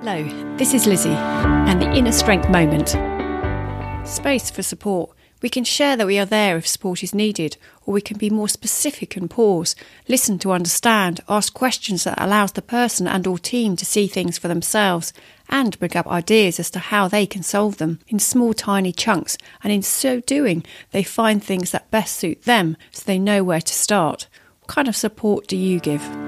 Hello, this is Lizzie and the Inner Strength Moment. Space for support. We can share that we are there if support is needed, or we can be more specific and pause, listen to understand, ask questions that allows the person and or team to see things for themselves, and bring up ideas as to how they can solve them in small tiny chunks, and in so doing they find things that best suit them so they know where to start. What kind of support do you give?